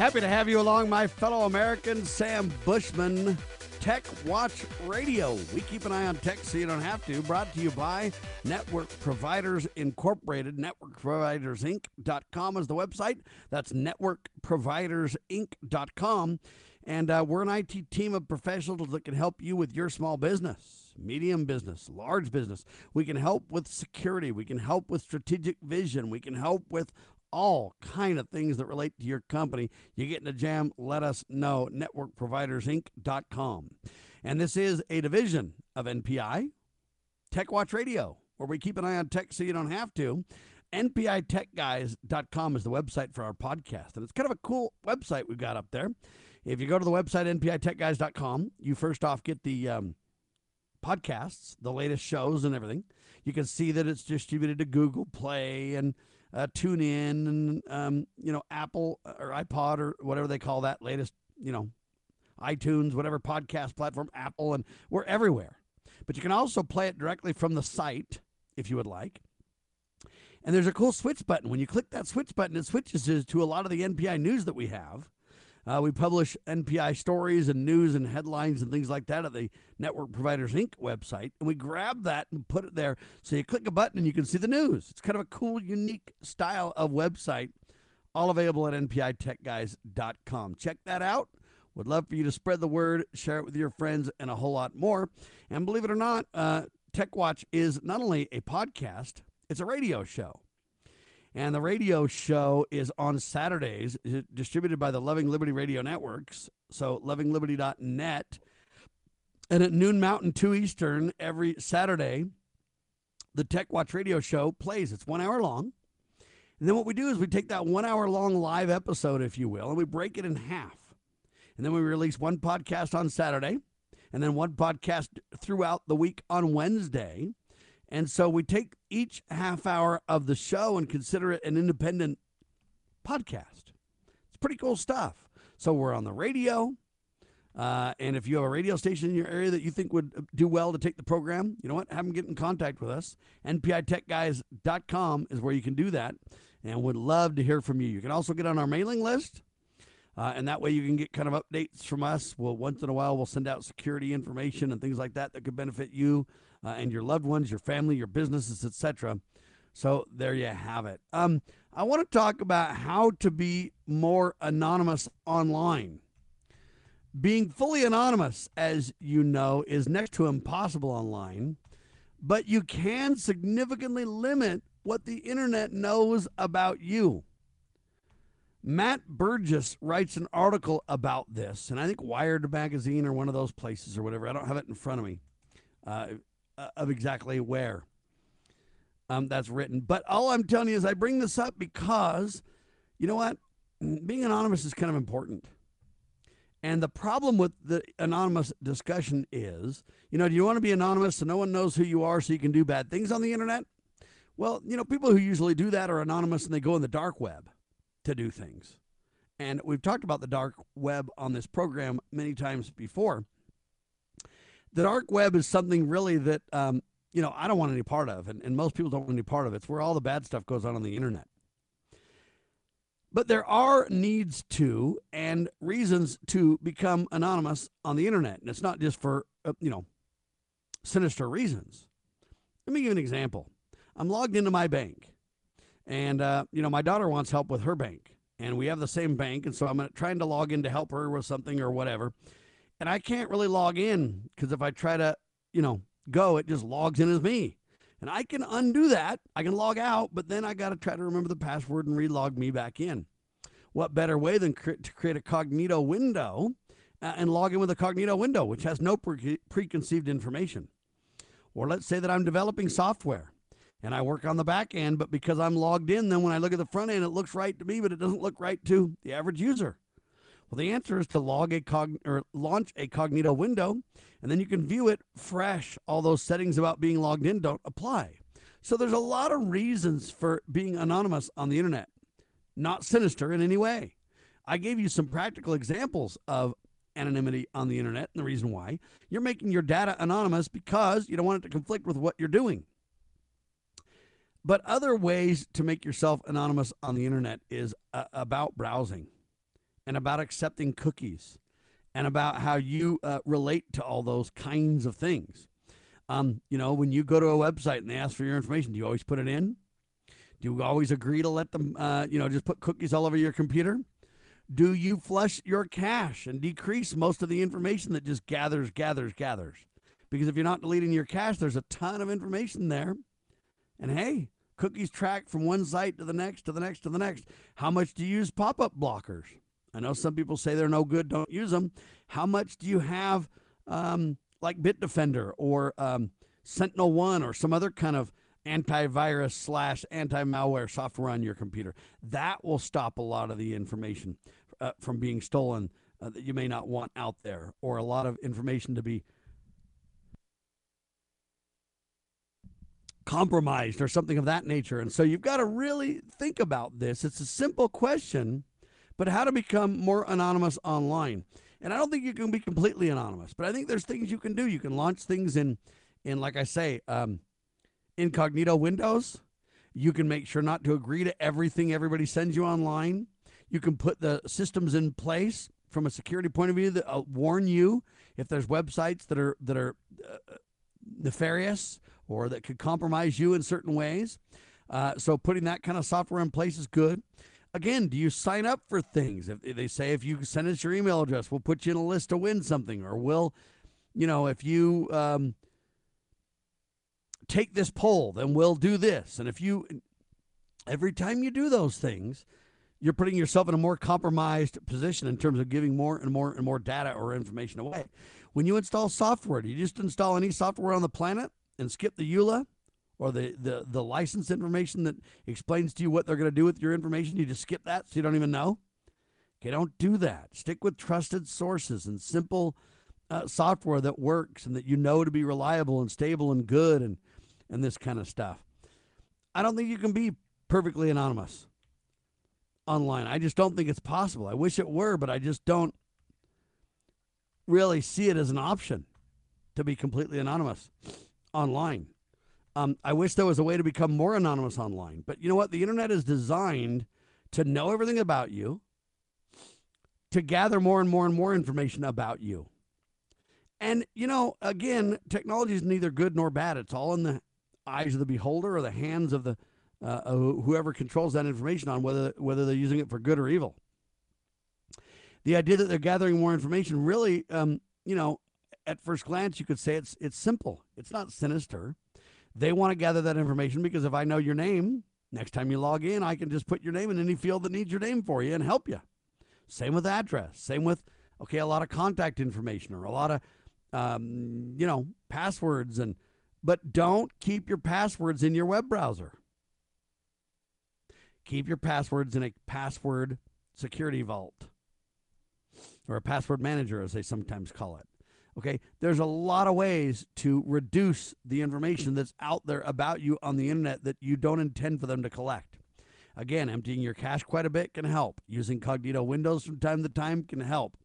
Happy to have you along, my fellow Americans. Sam Bushman, Tech Watch Radio. We keep an eye on tech so you don't have to. Brought to you by Network Providers Incorporated. NetworkProvidersInc.com is the website. That's NetworkProvidersInc.com. And uh, we're an IT team of professionals that can help you with your small business, medium business, large business. We can help with security. We can help with strategic vision. We can help with all kind of things that relate to your company. You get in a jam, let us know. NetworkProvidersInc.com. And this is a division of NPI, Tech Watch Radio, where we keep an eye on tech so you don't have to. NPITechGuys.com is the website for our podcast. And it's kind of a cool website we've got up there. If you go to the website, NPITechGuys.com, you first off get the um, podcasts, the latest shows, and everything. You can see that it's distributed to Google Play and uh, tune in and um, you know Apple or iPod or whatever they call that latest you know iTunes whatever podcast platform Apple and we're everywhere. But you can also play it directly from the site if you would like. And there's a cool switch button. When you click that switch button, it switches to a lot of the NPI news that we have. Uh, we publish NPI stories and news and headlines and things like that at the Network Providers Inc. website. And we grab that and put it there. So you click a button and you can see the news. It's kind of a cool, unique style of website, all available at NPITechGuys.com. Check that out. Would love for you to spread the word, share it with your friends, and a whole lot more. And believe it or not, uh, Tech Watch is not only a podcast, it's a radio show. And the radio show is on Saturdays, distributed by the Loving Liberty Radio Networks. So, lovingliberty.net. And at noon Mountain, 2 Eastern, every Saturday, the Tech Watch radio show plays. It's one hour long. And then what we do is we take that one hour long live episode, if you will, and we break it in half. And then we release one podcast on Saturday and then one podcast throughout the week on Wednesday. And so we take each half hour of the show and consider it an independent podcast. It's pretty cool stuff. So we're on the radio. Uh, and if you have a radio station in your area that you think would do well to take the program, you know what? Have them get in contact with us. NPITechGuys.com is where you can do that. And would love to hear from you. You can also get on our mailing list. Uh, and that way you can get kind of updates from us. Well, once in a while, we'll send out security information and things like that that could benefit you uh, and your loved ones, your family, your businesses, etc. So there you have it. Um, I want to talk about how to be more anonymous online. Being fully anonymous, as you know, is next to impossible online, but you can significantly limit what the internet knows about you. Matt Burgess writes an article about this, and I think Wired magazine or one of those places or whatever. I don't have it in front of me. Uh, of exactly where um, that's written. But all I'm telling you is I bring this up because, you know what? Being anonymous is kind of important. And the problem with the anonymous discussion is, you know, do you want to be anonymous so no one knows who you are so you can do bad things on the internet? Well, you know, people who usually do that are anonymous and they go in the dark web to do things. And we've talked about the dark web on this program many times before the dark web is something really that um, you know I don't want any part of, and, and most people don't want any part of it. It's where all the bad stuff goes on on the internet. But there are needs to and reasons to become anonymous on the internet, and it's not just for uh, you know sinister reasons. Let me give an example. I'm logged into my bank, and uh, you know my daughter wants help with her bank, and we have the same bank, and so I'm trying to log in to help her with something or whatever and I can't really log in because if I try to, you know, go, it just logs in as me. And I can undo that. I can log out, but then I got to try to remember the password and relog me back in. What better way than cre- to create a cognito window uh, and log in with a cognito window, which has no pre- preconceived information? Or let's say that I'm developing software and I work on the back end, but because I'm logged in, then when I look at the front end, it looks right to me, but it doesn't look right to the average user. Well, the answer is to log a cog or launch a Cognito window, and then you can view it fresh. All those settings about being logged in don't apply. So there's a lot of reasons for being anonymous on the internet, not sinister in any way. I gave you some practical examples of anonymity on the internet and the reason why. You're making your data anonymous because you don't want it to conflict with what you're doing. But other ways to make yourself anonymous on the internet is uh, about browsing and about accepting cookies and about how you uh, relate to all those kinds of things. Um, you know, when you go to a website and they ask for your information, do you always put it in? Do you always agree to let them, uh, you know, just put cookies all over your computer? Do you flush your cache and decrease most of the information that just gathers, gathers, gathers? Because if you're not deleting your cache, there's a ton of information there. And hey, cookies track from one site to the next, to the next, to the next. How much do you use pop up blockers? I know some people say they're no good, don't use them. How much do you have, um, like Bitdefender or um, Sentinel One or some other kind of antivirus slash anti malware software on your computer? That will stop a lot of the information uh, from being stolen uh, that you may not want out there, or a lot of information to be compromised or something of that nature. And so you've got to really think about this. It's a simple question, but how to become more anonymous online. And I don't think you can be completely anonymous, but I think there's things you can do. You can launch things in, in like I say, um, incognito windows. You can make sure not to agree to everything everybody sends you online. You can put the systems in place from a security point of view that uh, warn you if there's websites that are that are uh, nefarious or that could compromise you in certain ways. Uh, so putting that kind of software in place is good. Again, do you sign up for things? If, they say if you send us your email address, we'll put you in a list to win something, or we'll, you know, if you um, take this poll, then we'll do this. And if you, every time you do those things, you're putting yourself in a more compromised position in terms of giving more and more and more data or information away. When you install software, do you just install any software on the planet and skip the EULA or the, the, the license information that explains to you what they're going to do with your information? You just skip that so you don't even know? Okay, don't do that. Stick with trusted sources and simple uh, software that works and that you know to be reliable and stable and good and, and this kind of stuff. I don't think you can be perfectly anonymous online. I just don't think it's possible. I wish it were, but I just don't really see it as an option to be completely anonymous online. Um, I wish there was a way to become more anonymous online. But you know what? The internet is designed to know everything about you, to gather more and more and more information about you. And, you know, again, technology is neither good nor bad. It's all in the eyes of the beholder or the hands of the uh, whoever controls that information on whether whether they're using it for good or evil. The idea that they're gathering more information really, um, you know, at first glance you could say it's it's simple. It's not sinister. They want to gather that information because if I know your name, next time you log in, I can just put your name in any field that needs your name for you and help you. Same with address. Same with okay, a lot of contact information or a lot of um, you know passwords and but don't keep your passwords in your web browser. Keep your passwords in a password security vault or a password manager, as they sometimes call it. Okay, there's a lot of ways to reduce the information that's out there about you on the internet that you don't intend for them to collect. Again, emptying your cache quite a bit can help. Using Cognito Windows from time to time can help.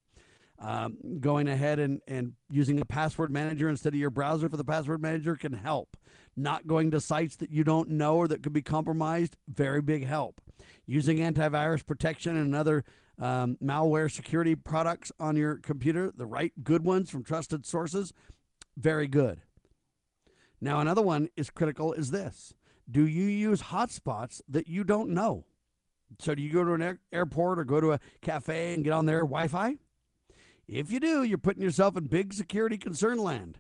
Um, going ahead and, and using a password manager instead of your browser for the password manager can help. Not going to sites that you don't know or that could be compromised, very big help. Using antivirus protection and other um, malware security products on your computer, the right good ones from trusted sources, very good. Now, another one is critical is this Do you use hotspots that you don't know? So, do you go to an air- airport or go to a cafe and get on their Wi Fi? If you do, you're putting yourself in big security concern land.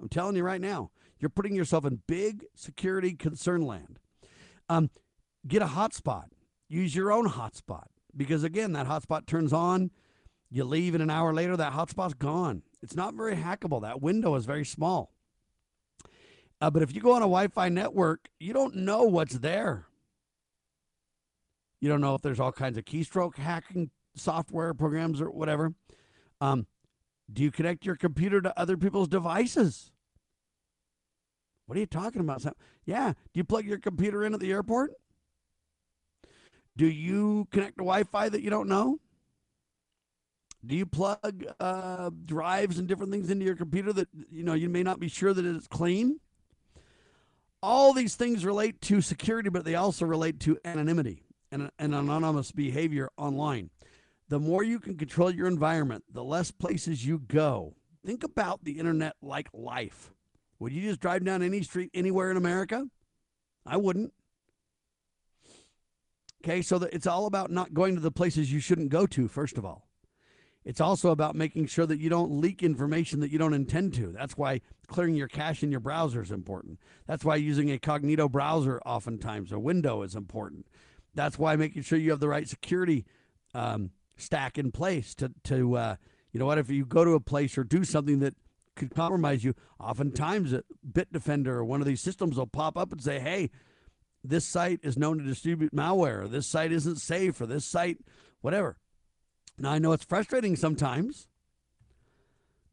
I'm telling you right now. You're putting yourself in big security concern land. Um, get a hotspot. Use your own hotspot because again, that hotspot turns on. You leave, and an hour later, that hotspot's gone. It's not very hackable. That window is very small. Uh, but if you go on a Wi-Fi network, you don't know what's there. You don't know if there's all kinds of keystroke hacking software programs or whatever. Um, do you connect your computer to other people's devices? What are you talking about? Yeah. Do you plug your computer in at the airport? Do you connect to Wi Fi that you don't know? Do you plug uh, drives and different things into your computer that you know you may not be sure that it's clean? all these things relate to security, but they also relate to anonymity and, and anonymous behavior online. The more you can control your environment, the less places you go. Think about the internet like life. Would you just drive down any street anywhere in America? I wouldn't. Okay, so it's all about not going to the places you shouldn't go to, first of all. It's also about making sure that you don't leak information that you don't intend to. That's why clearing your cache in your browser is important. That's why using a Cognito browser oftentimes, a window, is important. That's why making sure you have the right security um, stack in place to, to uh, you know what, if you go to a place or do something that could compromise you, oftentimes a Bitdefender or one of these systems will pop up and say, hey, this site is known to distribute malware, this site isn't safe, or this site, whatever. Now, I know it's frustrating sometimes,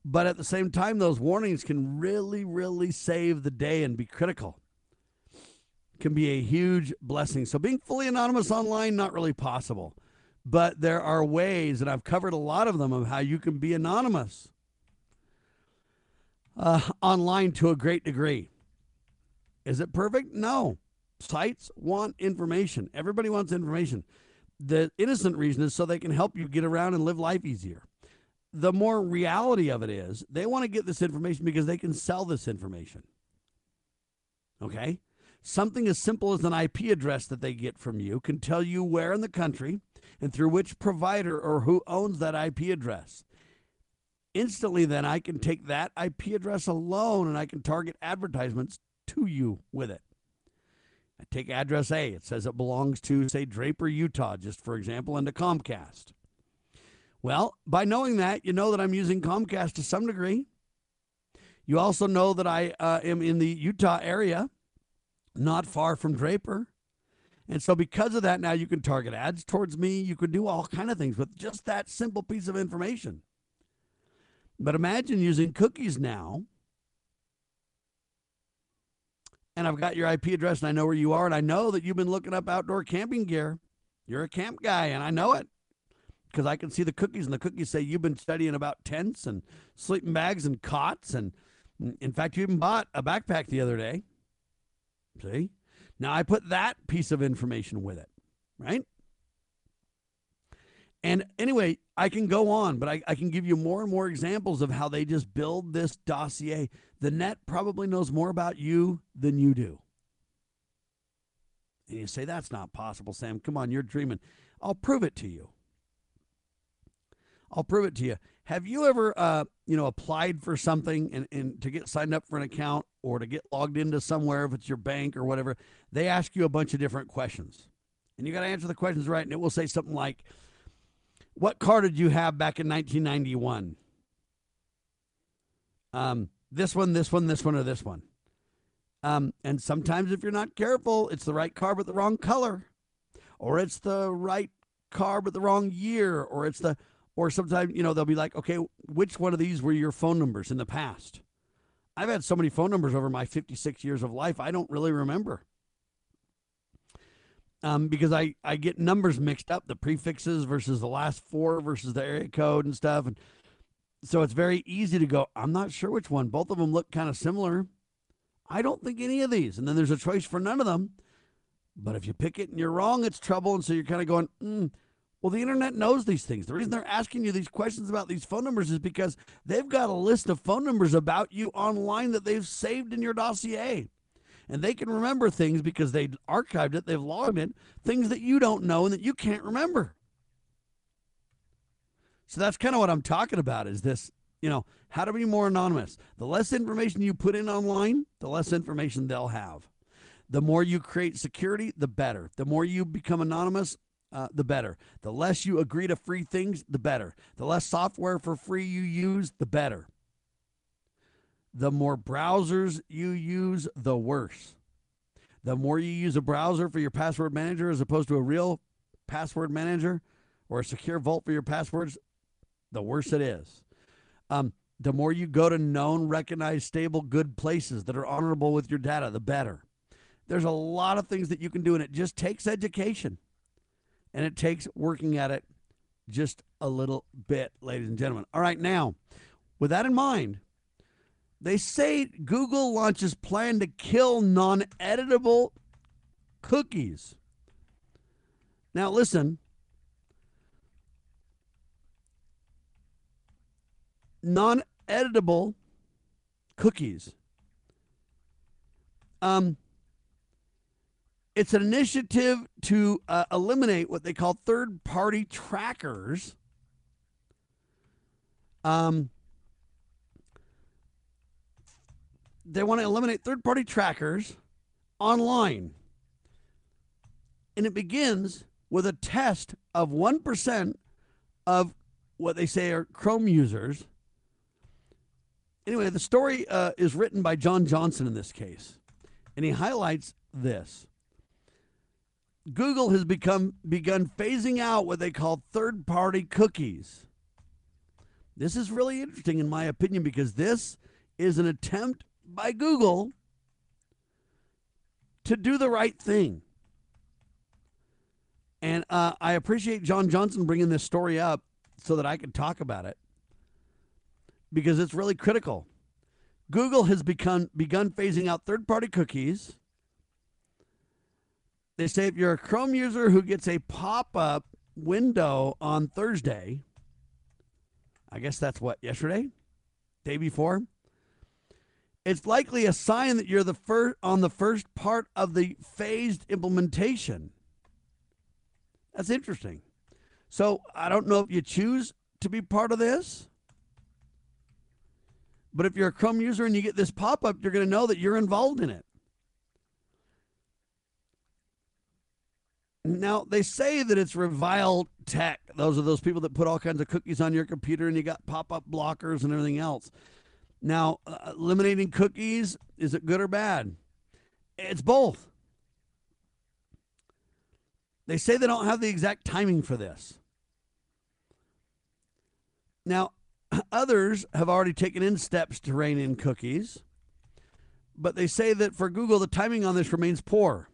but at the same time, those warnings can really, really save the day and be critical. Can be a huge blessing. So, being fully anonymous online, not really possible. But there are ways, and I've covered a lot of them, of how you can be anonymous uh, online to a great degree. Is it perfect? No. Sites want information. Everybody wants information. The innocent reason is so they can help you get around and live life easier. The more reality of it is, they want to get this information because they can sell this information. Okay? Something as simple as an IP address that they get from you can tell you where in the country and through which provider or who owns that IP address. Instantly, then I can take that IP address alone and I can target advertisements to you with it. I take address A. It says it belongs to, say, Draper, Utah, just for example, and to Comcast. Well, by knowing that, you know that I'm using Comcast to some degree. You also know that I uh, am in the Utah area, not far from Draper. And so because of that, now you can target ads towards me. You can do all kind of things with just that simple piece of information. But imagine using cookies now and I've got your IP address and I know where you are and I know that you've been looking up outdoor camping gear. You're a camp guy and I know it because I can see the cookies and the cookies say you've been studying about tents and sleeping bags and cots and in fact you even bought a backpack the other day. See? Now I put that piece of information with it, right? And anyway, I can go on, but I, I, can give you more and more examples of how they just build this dossier. The net probably knows more about you than you do. And you say, that's not possible, Sam. Come on, you're dreaming. I'll prove it to you. I'll prove it to you. Have you ever, uh, you know, applied for something and, and to get signed up for an account or to get logged into somewhere, if it's your bank or whatever? They ask you a bunch of different questions. And you got to answer the questions right. And it will say something like, what car did you have back in 1991? Um, this one, this one, this one, or this one. Um, and sometimes, if you're not careful, it's the right car but the wrong color, or it's the right car but the wrong year, or it's the, or sometimes you know they'll be like, okay, which one of these were your phone numbers in the past? I've had so many phone numbers over my 56 years of life, I don't really remember um, because I, I get numbers mixed up, the prefixes versus the last four versus the area code and stuff. And so it's very easy to go, I'm not sure which one. Both of them look kind of similar. I don't think any of these. And then there's a choice for none of them. But if you pick it and you're wrong, it's trouble. And so you're kind of going, mm. well, the internet knows these things. The reason they're asking you these questions about these phone numbers is because they've got a list of phone numbers about you online that they've saved in your dossier and they can remember things because they archived it, they've logged it, things that you don't know and that you can't remember. So that's kind of what I'm talking about is this, you know, how to be more anonymous. The less information you put in online, the less information they'll have. The more you create security, the better. The more you become anonymous, uh, the better. The less you agree to free things, the better. The less software for free you use, the better the more browsers you use, the worse. The more you use a browser for your password manager as opposed to a real password manager or a secure vault for your passwords, the worse it is. Um, the more you go to known, recognized, stable, good places that are honorable with your data, the better. There's a lot of things that you can do, and it just takes education and it takes working at it just a little bit, ladies and gentlemen. All right, now, with that in mind, They say Google launches plan to kill non editable cookies. Now, listen. Non editable cookies. Um, it's an initiative to uh, eliminate what they call third party trackers. Um, they want to eliminate third party trackers online. And it begins with a test of 1% of what they say are Chrome users. Anyway, the story uh, is written by John Johnson in this case, and he highlights this. Google has become begun phasing out what they call third-party cookies. This is really interesting in my opinion because this is an attempt by Google to do the right thing. And uh, I appreciate John Johnson bringing this story up so that I can talk about it because it's really critical. Google has become begun phasing out third-party cookies. They say if you're a Chrome user who gets a pop-up window on Thursday, I guess that's what yesterday, day before. It's likely a sign that you're the first on the first part of the phased implementation. That's interesting. So I don't know if you choose to be part of this, but if you're a Chrome user and you get this pop up, you're going to know that you're involved in it. Now, they say that it's reviled tech. Those are those people that put all kinds of cookies on your computer and you got pop up blockers and everything else. Now, uh, eliminating cookies, is it good or bad? It's both. They say they don't have the exact timing for this. Now, others have already taken in steps to rein in cookies, but they say that for Google, the timing on this remains poor.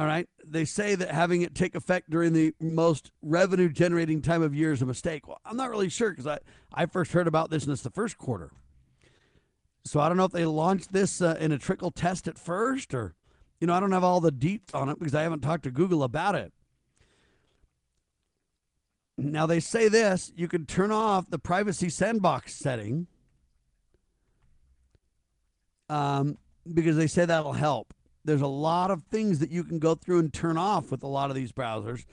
All right. They say that having it take effect during the most revenue generating time of year is a mistake. Well, I'm not really sure because I, I first heard about this in this the first quarter. So I don't know if they launched this uh, in a trickle test at first or, you know, I don't have all the deets on it because I haven't talked to Google about it. Now they say this you can turn off the privacy sandbox setting um, because they say that'll help there's a lot of things that you can go through and turn off with a lot of these browsers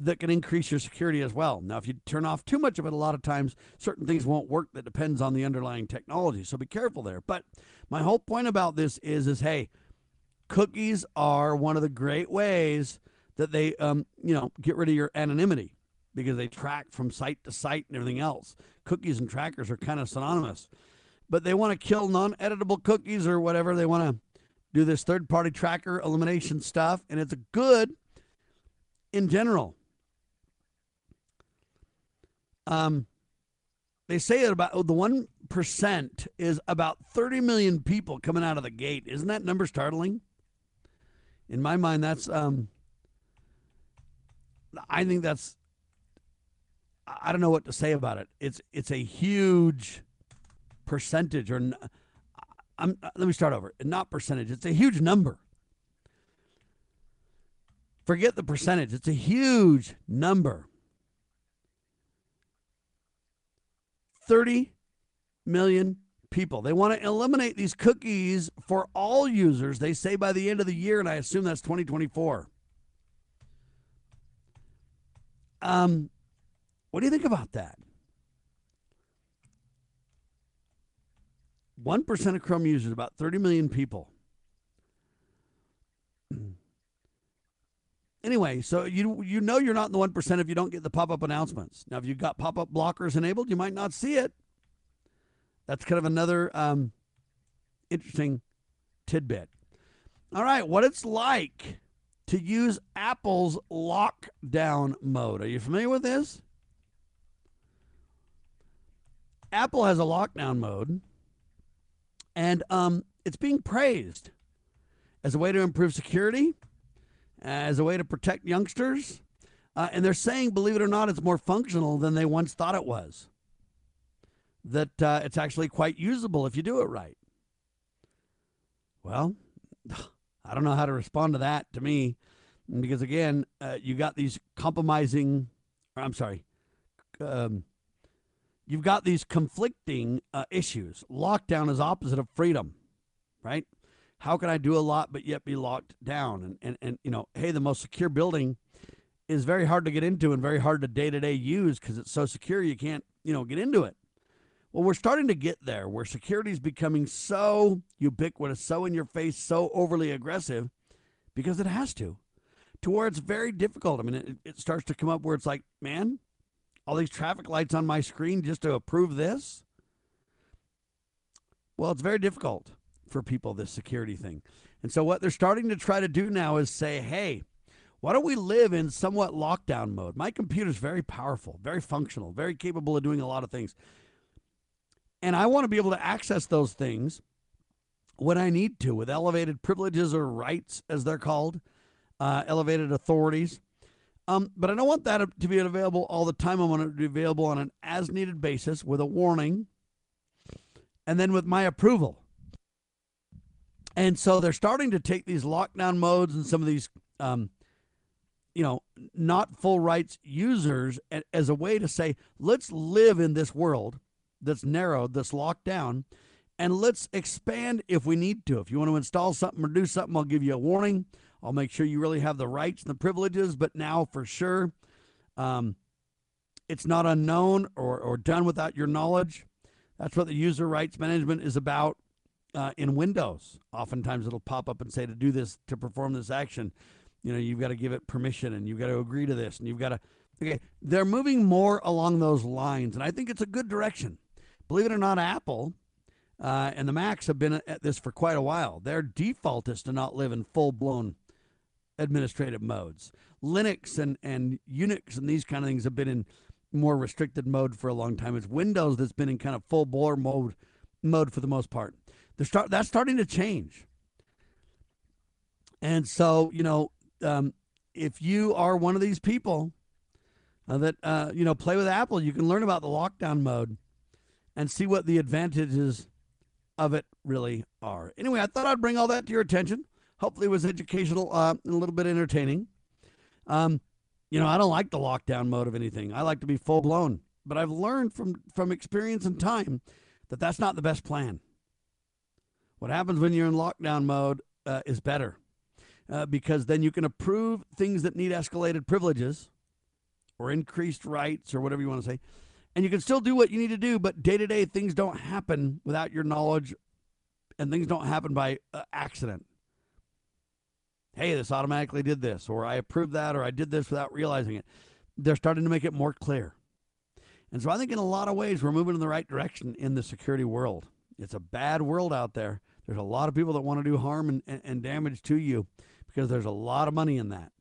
that can increase your security as well. Now, if you turn off too much of it, a lot of times certain things won't work that depends on the underlying technology. So be careful there. But my whole point about this is, is hey, cookies are one of the great ways that they, um, you know, get rid of your anonymity because they track from site to site and everything else. Cookies and trackers are kind of synonymous, but they want to kill non-editable cookies or whatever. They want to do this third party tracker elimination stuff, and it's good in general. Um, they say that about oh, the one percent is about 30 million people coming out of the gate. Isn't that number startling? In my mind, that's um, I think that's I don't know what to say about it. It's it's a huge percentage or I'm, uh, let me start over. Not percentage. It's a huge number. Forget the percentage. It's a huge number. 30 million people. They want to eliminate these cookies for all users, they say by the end of the year, and I assume that's 2024. Um, what do you think about that? 1% of Chrome users, about 30 million people. Anyway, so you you know you're not in the 1% if you don't get the pop-up announcements. Now, if you've got pop-up blockers enabled, you might not see it. That's kind of another um, interesting tidbit. All right, what it's like to use Apple's lockdown mode. Are you familiar with this? Apple has a lockdown mode and um, it's being praised as a way to improve security, as a way to protect youngsters. Uh, and they're saying, believe it or not, it's more functional than they once thought it was. that uh, it's actually quite usable if you do it right. Well, I don't know how to respond to that to me because, again, uh, you got these compromising, I'm sorry, um, you've got these conflicting uh, issues. Lockdown is opposite of freedom, right? How can I do a lot but yet be locked down? And, and, and you know, hey, the most secure building is very hard to get into and very hard to day to day use because it's so secure you can't, you know, get into it. Well, we're starting to get there where security is becoming so ubiquitous, so in your face, so overly aggressive because it has to, to where it's very difficult. I mean, it, it starts to come up where it's like, man, all these traffic lights on my screen just to approve this? Well, it's very difficult for people, this security thing. And so, what they're starting to try to do now is say, hey, why don't we live in somewhat lockdown mode? My computer's very powerful, very functional, very capable of doing a lot of things. And I want to be able to access those things when I need to with elevated privileges or rights, as they're called, uh, elevated authorities. Um, but I don't want that to be available all the time. I want it to be available on an as needed basis with a warning and then with my approval. And so they're starting to take these lockdown modes and some of these, um, you know, not full rights users as a way to say, let's live in this world that's narrowed, that's locked down, and let's expand if we need to. If you want to install something or do something, I'll give you a warning. I'll make sure you really have the rights and the privileges, but now for sure, um, it's not unknown or, or done without your knowledge. That's what the user rights management is about uh, in Windows. Oftentimes it'll pop up and say to do this, to perform this action, you know, you've got to give it permission and you've got to agree to this and you've got to, okay, they're moving more along those lines. And I think it's a good direction. Believe it or not, Apple uh, and the Macs have been at this for quite a while. Their default is to not live in full blown administrative modes. Linux and, and Unix and these kind of things have been in more restricted mode for a long time. It's Windows that's been in kind of full bore mode mode for the most part. They're start that's starting to change. And so, you know, um, if you are one of these people uh, that uh, you know play with Apple, you can learn about the lockdown mode and see what the advantages of it really are. Anyway, I thought I'd bring all that to your attention. Hopefully, it was educational uh, and a little bit entertaining. Um, you know, I don't like the lockdown mode of anything. I like to be full blown. But I've learned from from experience and time that that's not the best plan. What happens when you're in lockdown mode uh, is better uh, because then you can approve things that need escalated privileges or increased rights or whatever you want to say and you can still do what you need to do, but day to day things don't happen without your knowledge and things don't happen by uh, accident. Hey, this automatically did this, or I approved that, or I did this without realizing it. They're starting to make it more clear. And so I think in a lot of ways we're moving in the right direction in the security world. It's a bad world out there. There's a lot of people that want to do harm and, and, and damage to you because there's a lot of money in that.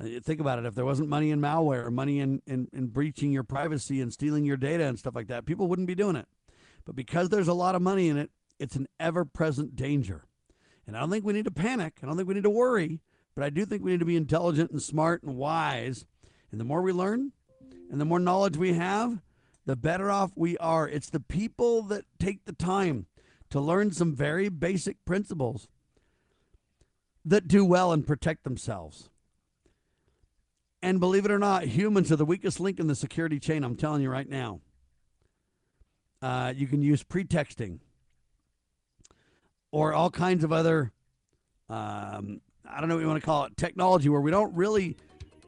Uh, think about it. If there wasn't money in malware, money in, in, in breaching your privacy and stealing your data and stuff like that, people wouldn't be doing it. But because there's a lot of money in it, it's an ever present danger. And I don't think we need to panic. I don't think we need to worry. But I do think we need to be intelligent and smart and wise. And the more we learn and the more knowledge we have, the better off we are. It's the people that take the time to learn some very basic principles that do well and protect themselves. And believe it or not, humans are the weakest link in the security chain. I'm telling you right now. Uh, you can use pretexting or all kinds of other, um, I don't know what you want to call it, technology where we don't really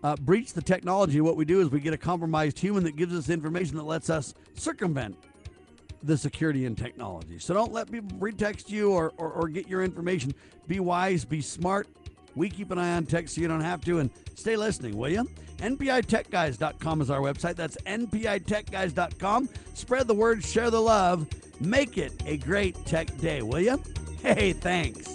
uh, breach the technology. What we do is we get a compromised human that gives us information that lets us circumvent the security and technology. So don't let people pretext you or, or, or get your information. Be wise, be smart, we keep an eye on tech so you don't have to. And stay listening, will you? NPITechGuys.com is our website. That's NPITechGuys.com. Spread the word, share the love. Make it a great tech day, will you? Hey, thanks.